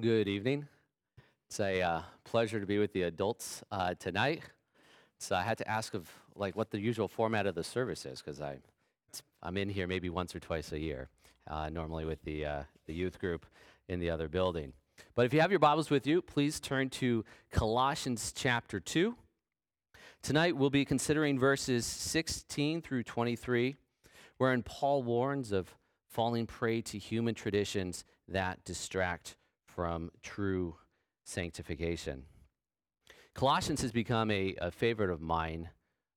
Good evening. It's a uh, pleasure to be with the adults uh, tonight. So I had to ask of like what the usual format of the service is because I I'm in here maybe once or twice a year, uh, normally with the uh, the youth group in the other building. But if you have your Bibles with you, please turn to Colossians chapter two. Tonight we'll be considering verses 16 through 23, wherein Paul warns of falling prey to human traditions that distract from true sanctification. Colossians has become a, a favorite of mine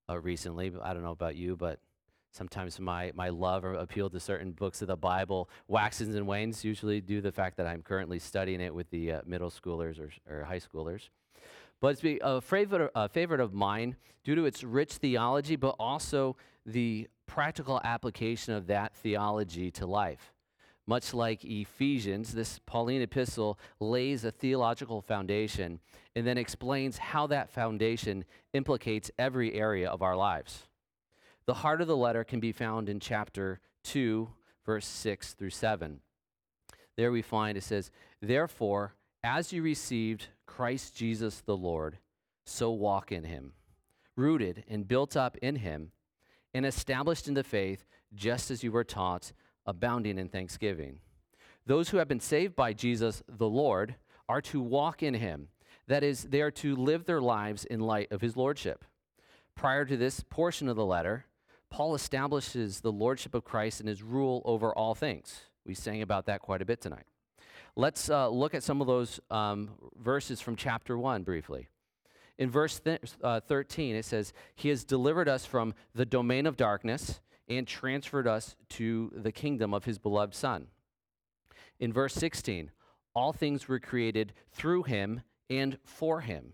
uh, recently. I don't know about you, but sometimes my, my love or appeal to certain books of the Bible waxes and wanes, usually due to the fact that I'm currently studying it with the uh, middle schoolers or, or high schoolers. But it's a favorite, a favorite of mine due to its rich theology, but also the practical application of that theology to life. Much like Ephesians, this Pauline epistle lays a theological foundation and then explains how that foundation implicates every area of our lives. The heart of the letter can be found in chapter 2, verse 6 through 7. There we find it says, Therefore, as you received Christ Jesus the Lord, so walk in him, rooted and built up in him, and established in the faith, just as you were taught abounding in thanksgiving. Those who have been saved by Jesus the Lord are to walk in him. That is, they are to live their lives in light of his lordship. Prior to this portion of the letter, Paul establishes the lordship of Christ and his rule over all things. We sang about that quite a bit tonight. Let's uh, look at some of those um, verses from chapter 1 briefly. In verse th- uh, 13, it says, He has delivered us from the domain of darkness and transferred us to the kingdom of his beloved Son. In verse 16, all things were created through him and for him.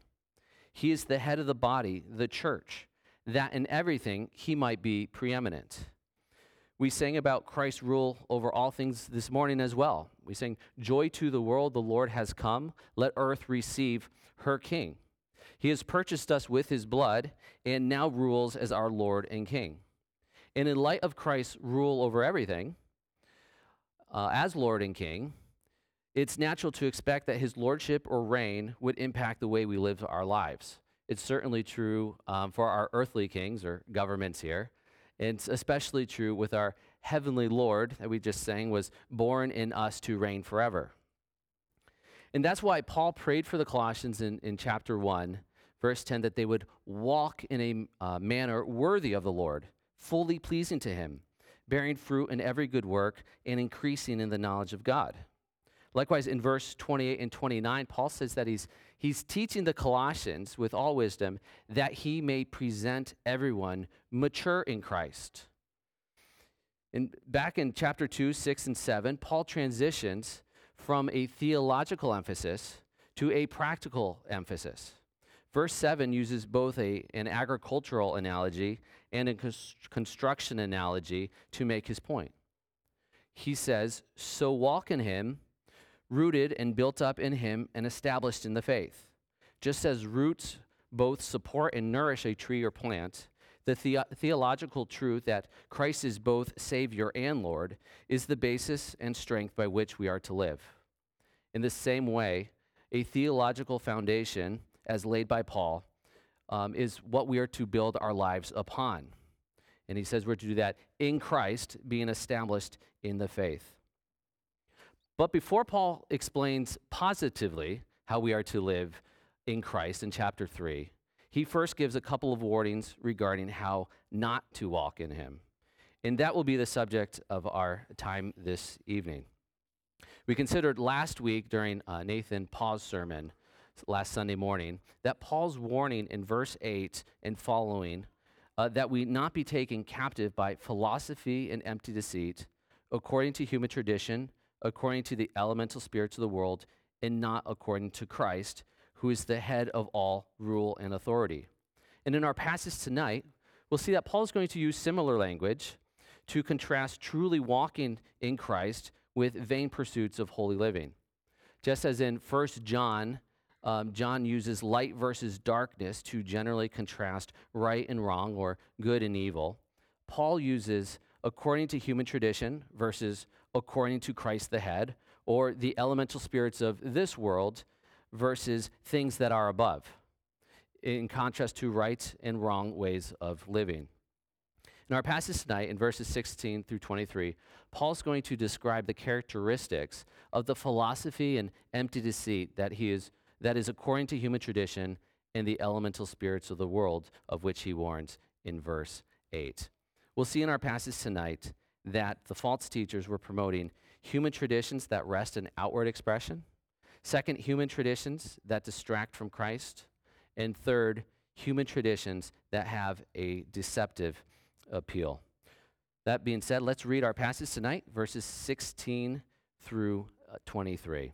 He is the head of the body, the church, that in everything he might be preeminent. We sang about Christ's rule over all things this morning as well. We sang, Joy to the world, the Lord has come. Let earth receive her king. He has purchased us with his blood and now rules as our Lord and King. And in light of Christ's rule over everything, uh, as Lord and King, it's natural to expect that his lordship or reign would impact the way we live our lives. It's certainly true um, for our earthly kings or governments here. It's especially true with our heavenly Lord that we just sang was born in us to reign forever. And that's why Paul prayed for the Colossians in, in chapter 1, verse 10, that they would walk in a uh, manner worthy of the Lord, fully pleasing to him, bearing fruit in every good work, and increasing in the knowledge of God. Likewise, in verse 28 and 29, Paul says that he's, he's teaching the Colossians with all wisdom that he may present everyone mature in Christ. And back in chapter 2, 6, and 7, Paul transitions from a theological emphasis to a practical emphasis. Verse 7 uses both a, an agricultural analogy and a construction analogy to make his point. He says, So walk in him, rooted and built up in him and established in the faith. Just as roots both support and nourish a tree or plant, the, the- theological truth that Christ is both Savior and Lord is the basis and strength by which we are to live. In the same way, a theological foundation, as laid by Paul, um, is what we are to build our lives upon. And he says we're to do that in Christ, being established in the faith. But before Paul explains positively how we are to live in Christ in chapter 3, he first gives a couple of warnings regarding how not to walk in him. And that will be the subject of our time this evening. We considered last week during uh, Nathan Paul's sermon last Sunday morning that Paul's warning in verse 8 and following uh, that we not be taken captive by philosophy and empty deceit, according to human tradition, according to the elemental spirits of the world, and not according to Christ, who is the head of all rule and authority. And in our passage tonight, we'll see that Paul is going to use similar language to contrast truly walking in Christ with vain pursuits of holy living. Just as in 1 John, um, John uses light versus darkness to generally contrast right and wrong or good and evil. Paul uses according to human tradition versus according to Christ the head, or the elemental spirits of this world versus things that are above, in contrast to right and wrong ways of living. In our passage tonight, in verses 16 through 23, Paul's going to describe the characteristics of the philosophy and empty deceit that, he is, that is according to human tradition and the elemental spirits of the world, of which he warns in verse 8. We'll see in our passage tonight that the false teachers were promoting human traditions that rest in outward expression, second, human traditions that distract from Christ, and third, human traditions that have a deceptive appeal. That being said, let's read our passage tonight, verses 16 through uh, 23.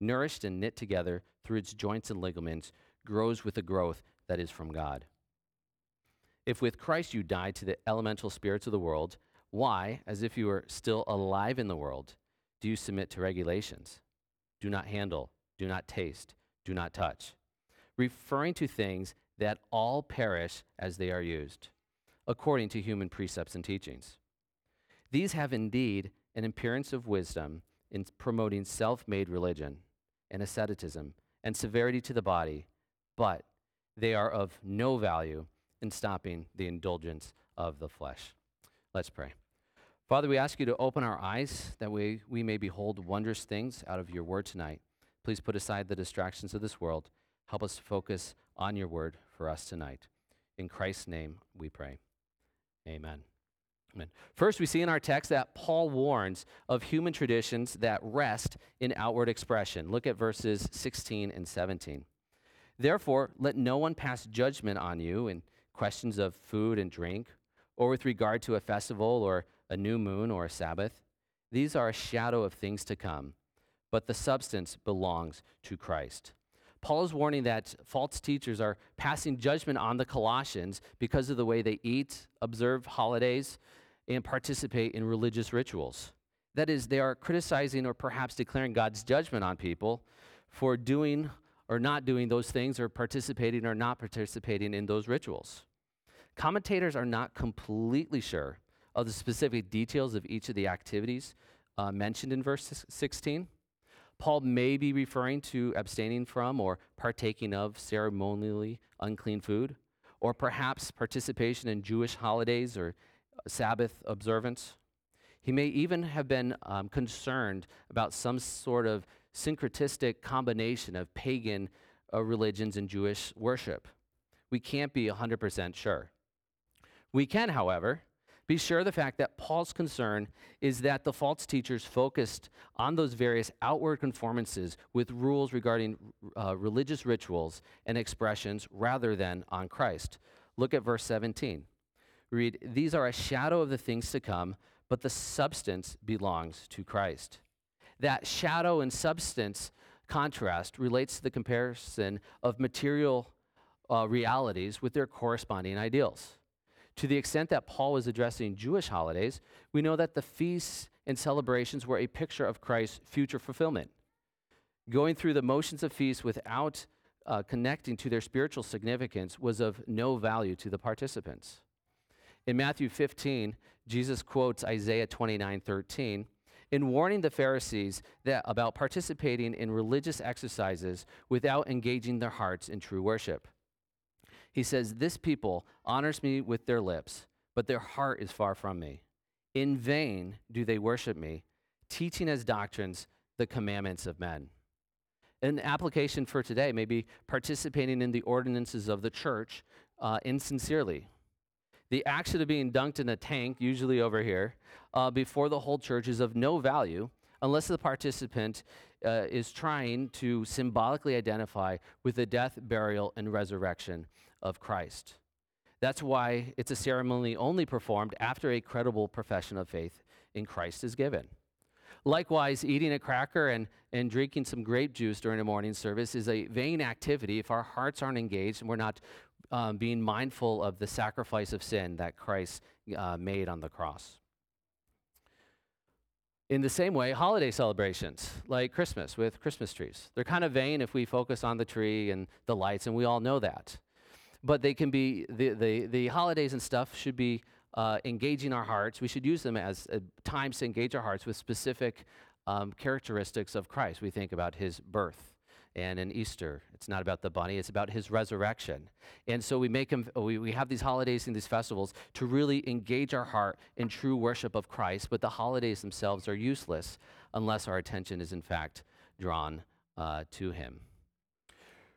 nourished and knit together through its joints and ligaments, grows with the growth that is from God. If with Christ you died to the elemental spirits of the world, why, as if you were still alive in the world, do you submit to regulations? Do not handle, do not taste, do not touch, referring to things that all perish as they are used according to human precepts and teachings. These have indeed an appearance of wisdom in promoting self made religion and asceticism and severity to the body, but they are of no value in stopping the indulgence of the flesh. Let's pray. Father, we ask you to open our eyes that we, we may behold wondrous things out of your word tonight. Please put aside the distractions of this world. Help us to focus on your word for us tonight. In Christ's name we pray. Amen. First, we see in our text that Paul warns of human traditions that rest in outward expression. Look at verses 16 and 17. Therefore, let no one pass judgment on you in questions of food and drink, or with regard to a festival, or a new moon, or a Sabbath. These are a shadow of things to come, but the substance belongs to Christ. Paul is warning that false teachers are passing judgment on the Colossians because of the way they eat, observe holidays, and participate in religious rituals. That is, they are criticizing or perhaps declaring God's judgment on people for doing or not doing those things or participating or not participating in those rituals. Commentators are not completely sure of the specific details of each of the activities uh, mentioned in verse 16. Paul may be referring to abstaining from or partaking of ceremonially unclean food, or perhaps participation in Jewish holidays or Sabbath observance. He may even have been um, concerned about some sort of syncretistic combination of pagan uh, religions and Jewish worship. We can't be 100% sure. We can, however, be sure of the fact that Paul's concern is that the false teachers focused on those various outward conformances with rules regarding uh, religious rituals and expressions rather than on Christ. Look at verse 17. Read, These are a shadow of the things to come, but the substance belongs to Christ. That shadow and substance contrast relates to the comparison of material uh, realities with their corresponding ideals. To the extent that Paul was addressing Jewish holidays, we know that the feasts and celebrations were a picture of Christ's future fulfillment. Going through the motions of feasts without uh, connecting to their spiritual significance was of no value to the participants. In Matthew 15, Jesus quotes Isaiah 29 13 in warning the Pharisees that, about participating in religious exercises without engaging their hearts in true worship. He says, This people honors me with their lips, but their heart is far from me. In vain do they worship me, teaching as doctrines the commandments of men. An application for today may be participating in the ordinances of the church uh, insincerely. The action of being dunked in a tank, usually over here, uh, before the whole church is of no value unless the participant uh, is trying to symbolically identify with the death, burial, and resurrection of Christ. That's why it's a ceremony only performed after a credible profession of faith in Christ is given. Likewise, eating a cracker and, and drinking some grape juice during a morning service is a vain activity if our hearts aren't engaged and we're not um, being mindful of the sacrifice of sin that Christ uh, made on the cross. In the same way, holiday celebrations like Christmas with Christmas trees, they're kind of vain if we focus on the tree and the lights, and we all know that. But they can be, the, the, the holidays and stuff should be uh, engaging our hearts. We should use them as uh, times to engage our hearts with specific um, characteristics of Christ. We think about his birth and in Easter. It's not about the bunny, it's about his resurrection. And so we make him, we, we have these holidays and these festivals to really engage our heart in true worship of Christ, but the holidays themselves are useless unless our attention is in fact drawn uh, to him.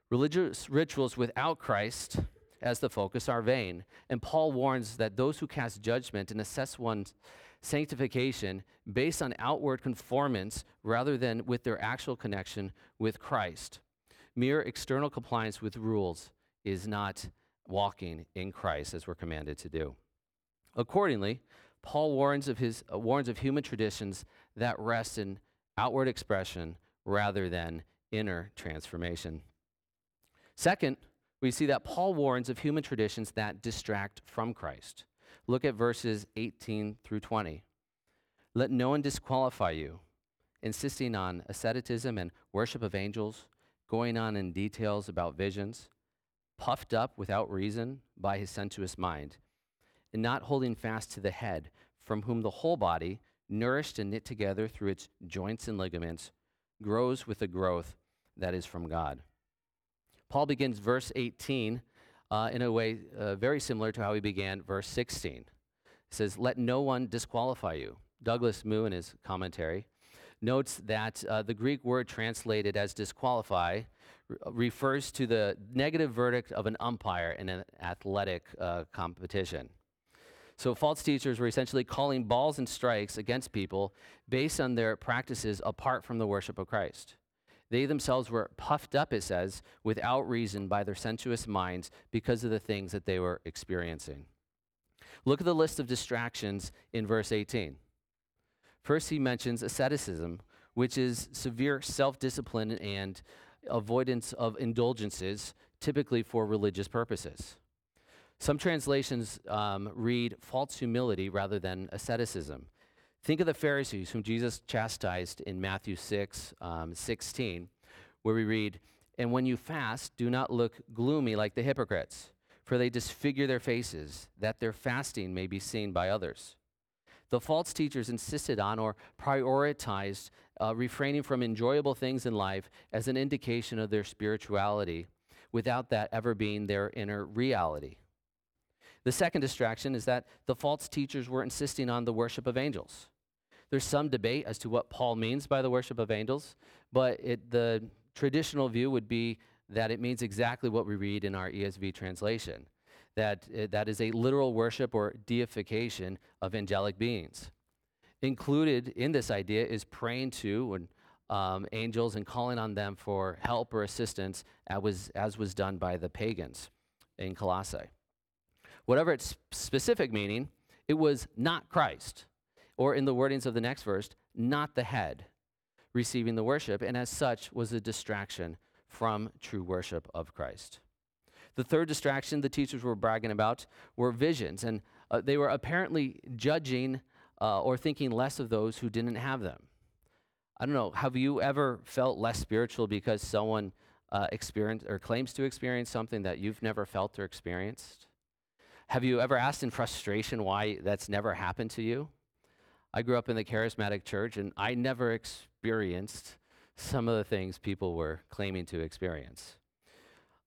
Religious rituals without Christ as the focus are vain. And Paul warns that those who cast judgment and assess one's sanctification based on outward conformance rather than with their actual connection with Christ. Mere external compliance with rules is not walking in Christ as we're commanded to do. Accordingly, Paul warns of, his, uh, warns of human traditions that rest in outward expression rather than inner transformation. Second, we see that Paul warns of human traditions that distract from Christ. Look at verses 18 through 20. Let no one disqualify you, insisting on asceticism and worship of angels, going on in details about visions, puffed up without reason by his sensuous mind, and not holding fast to the head, from whom the whole body, nourished and knit together through its joints and ligaments, grows with the growth that is from God. Paul begins verse 18 uh, in a way uh, very similar to how he began verse 16. It says, Let no one disqualify you. Douglas Moo, in his commentary, notes that uh, the Greek word translated as disqualify re- refers to the negative verdict of an umpire in an athletic uh, competition. So, false teachers were essentially calling balls and strikes against people based on their practices apart from the worship of Christ. They themselves were puffed up, it says, without reason by their sensuous minds because of the things that they were experiencing. Look at the list of distractions in verse 18. First, he mentions asceticism, which is severe self discipline and avoidance of indulgences, typically for religious purposes. Some translations um, read false humility rather than asceticism. Think of the Pharisees whom Jesus chastised in Matthew 6 um, 16, where we read, And when you fast, do not look gloomy like the hypocrites, for they disfigure their faces, that their fasting may be seen by others. The false teachers insisted on or prioritized uh, refraining from enjoyable things in life as an indication of their spirituality, without that ever being their inner reality. The second distraction is that the false teachers were insisting on the worship of angels. There's some debate as to what Paul means by the worship of angels, but it, the traditional view would be that it means exactly what we read in our ESV translation that uh, that is a literal worship or deification of angelic beings. Included in this idea is praying to and, um, angels and calling on them for help or assistance, as was, as was done by the pagans in Colossae. Whatever its specific meaning, it was not Christ or in the wordings of the next verse, not the head receiving the worship, and as such was a distraction from true worship of Christ. The third distraction the teachers were bragging about were visions, and uh, they were apparently judging uh, or thinking less of those who didn't have them. I don't know, have you ever felt less spiritual because someone uh, experienced or claims to experience something that you've never felt or experienced? Have you ever asked in frustration why that's never happened to you? I grew up in the charismatic church, and I never experienced some of the things people were claiming to experience.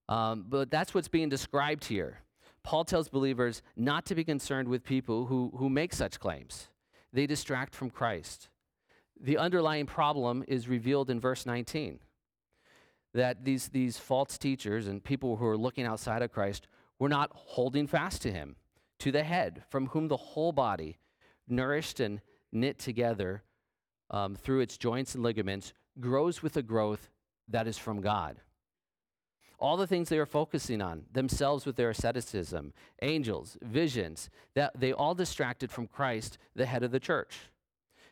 Um, but that's what's being described here. Paul tells believers not to be concerned with people who, who make such claims, they distract from Christ. The underlying problem is revealed in verse 19 that these, these false teachers and people who are looking outside of Christ were not holding fast to him, to the head, from whom the whole body, nourished and knit together um, through its joints and ligaments, grows with a growth that is from God. All the things they are focusing on, themselves with their asceticism, angels, visions, that they all distracted from Christ, the head of the church.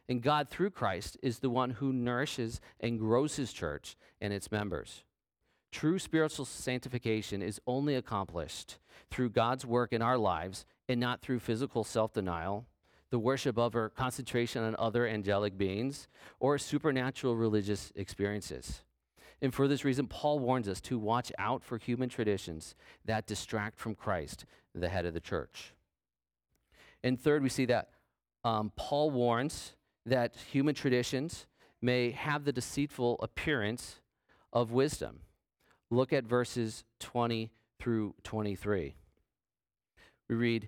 And God, through Christ, is the one who nourishes and grows his church and its members. True spiritual sanctification is only accomplished through God's work in our lives and not through physical self denial, the worship of or concentration on other angelic beings, or supernatural religious experiences. And for this reason, Paul warns us to watch out for human traditions that distract from Christ, the head of the church. And third, we see that um, Paul warns that human traditions may have the deceitful appearance of wisdom. Look at verses 20 through 23. We read,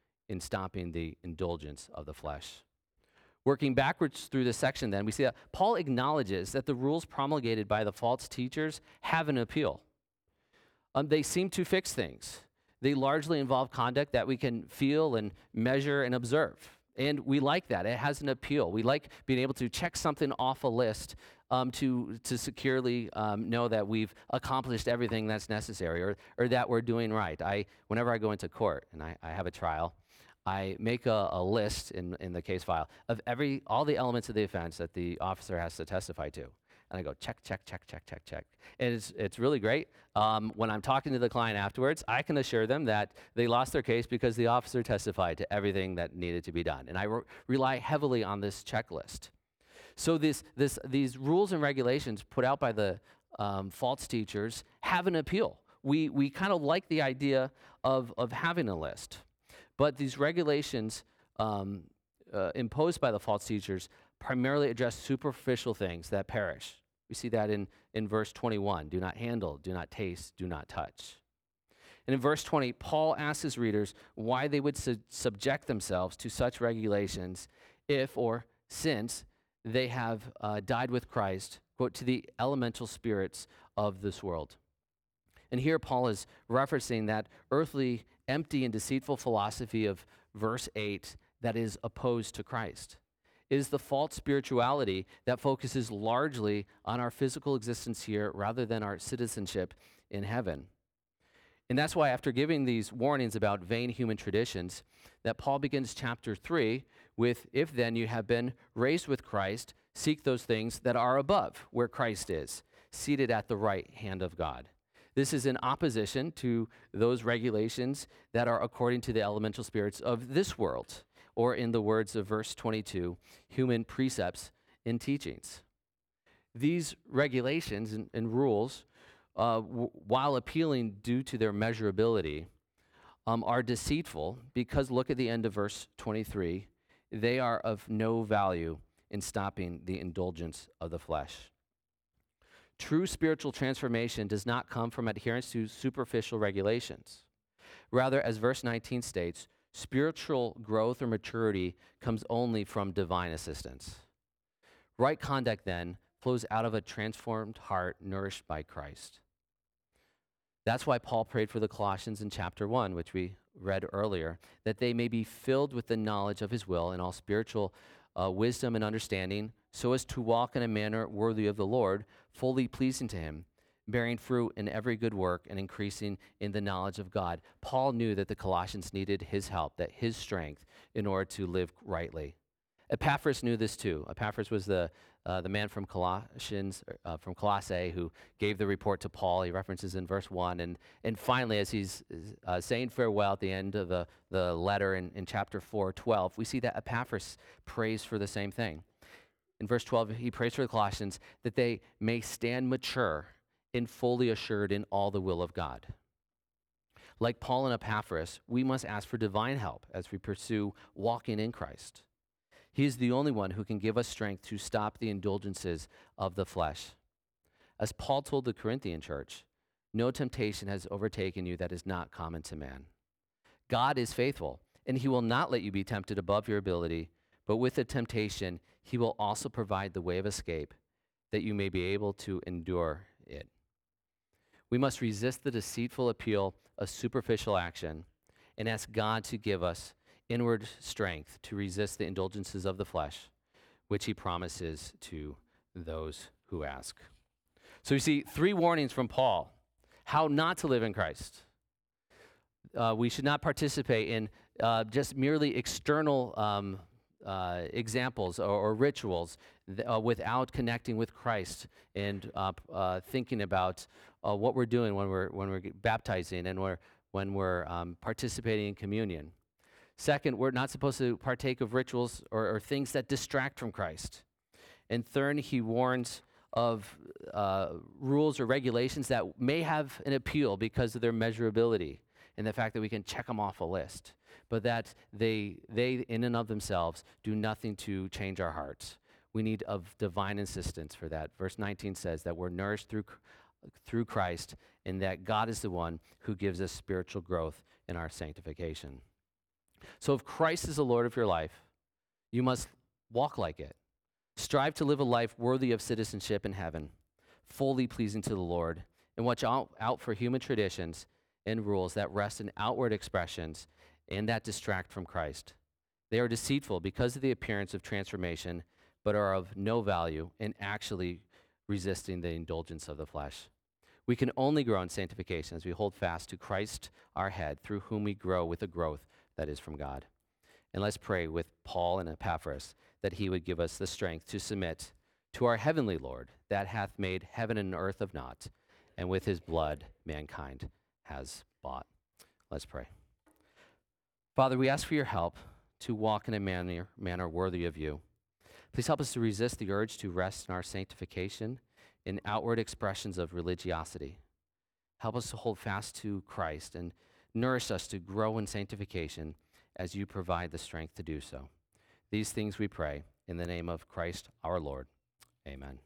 in stopping the indulgence of the flesh. Working backwards through this section, then, we see that Paul acknowledges that the rules promulgated by the false teachers have an appeal. Um, they seem to fix things. They largely involve conduct that we can feel and measure and observe. And we like that. It has an appeal. We like being able to check something off a list um, to, to securely um, know that we've accomplished everything that's necessary or, or that we're doing right. I, whenever I go into court and I, I have a trial, I make a, a, list in, in the case file of every, all the elements of the offense that the officer has to testify to. And I go check, check, check, check, check, check. And it's, it's really great. Um, when I'm talking to the client afterwards, I can assure them that they lost their case because the officer testified to everything that needed to be done. And I re- rely heavily on this checklist. So this, this, these rules and regulations put out by the um, false teachers have an appeal. We, we kind of like the idea of, of having a list. But these regulations um, uh, imposed by the false teachers primarily address superficial things that perish. We see that in, in verse 21 do not handle, do not taste, do not touch. And in verse 20, Paul asks his readers why they would su- subject themselves to such regulations if or since they have uh, died with Christ, quote, to the elemental spirits of this world. And here Paul is referencing that earthly, empty, and deceitful philosophy of verse 8 that is opposed to Christ is the false spirituality that focuses largely on our physical existence here rather than our citizenship in heaven. And that's why, after giving these warnings about vain human traditions, that Paul begins chapter 3 with If then you have been raised with Christ, seek those things that are above, where Christ is, seated at the right hand of God. This is in opposition to those regulations that are according to the elemental spirits of this world or in the words of verse 22, human precepts and teachings. These regulations and, and rules, uh, w- while appealing due to their measurability, um, are deceitful because look at the end of verse 23. They are of no value in stopping the indulgence of the flesh. True spiritual transformation does not come from adherence to superficial regulations. Rather, as verse 19 states, Spiritual growth or maturity comes only from divine assistance. Right conduct, then, flows out of a transformed heart nourished by Christ. That's why Paul prayed for the Colossians in chapter 1, which we read earlier, that they may be filled with the knowledge of his will and all spiritual uh, wisdom and understanding, so as to walk in a manner worthy of the Lord, fully pleasing to him bearing fruit in every good work and increasing in the knowledge of God. Paul knew that the Colossians needed his help, that his strength, in order to live rightly. Epaphras knew this too. Epaphras was the, uh, the man from Colossians, uh, from Colossae, who gave the report to Paul. He references in verse 1. And, and finally, as he's uh, saying farewell at the end of the, the letter in, in chapter 4, 12, we see that Epaphras prays for the same thing. In verse 12, he prays for the Colossians that they may stand mature and fully assured in all the will of God. Like Paul and Epaphras, we must ask for divine help as we pursue walking in Christ. He is the only one who can give us strength to stop the indulgences of the flesh. As Paul told the Corinthian church, no temptation has overtaken you that is not common to man. God is faithful, and he will not let you be tempted above your ability, but with the temptation, he will also provide the way of escape that you may be able to endure it. We must resist the deceitful appeal of superficial action and ask God to give us inward strength to resist the indulgences of the flesh, which he promises to those who ask. So you see three warnings from Paul how not to live in Christ. Uh, we should not participate in uh, just merely external um, uh, examples or, or rituals th- uh, without connecting with Christ and uh, uh, thinking about what we're doing when we're, when we're baptizing and we're, when we're um, participating in communion. Second, we're not supposed to partake of rituals or, or things that distract from Christ. And third, he warns of uh, rules or regulations that may have an appeal because of their measurability and the fact that we can check them off a list, but that they, they in and of themselves, do nothing to change our hearts. We need of divine assistance for that. Verse 19 says that we're nourished through, through Christ and that God is the one who gives us spiritual growth in our sanctification. So if Christ is the Lord of your life, you must walk like it. Strive to live a life worthy of citizenship in heaven, fully pleasing to the Lord, and watch out, for human traditions and rules that rest in outward expressions and that distract from Christ. They are deceitful because of the appearance of transformation, but are of no value in actually resisting the indulgence of the flesh. We can only grow in sanctification as we hold fast to Christ, our head, through whom we grow with a growth that is from God. And let's pray with Paul and Epaphras that he would give us the strength to submit to our heavenly Lord that hath made heaven and earth of naught, and with his blood mankind has bought. Let's pray. Father, we ask for your help to walk in a manner, manner worthy of you. Please help us to resist the urge to rest in our sanctification in outward expressions of religiosity. Help us to hold fast to Christ and nourish us to grow in sanctification as you provide the strength to do so. These things we pray in the name of Christ our Lord. Amen.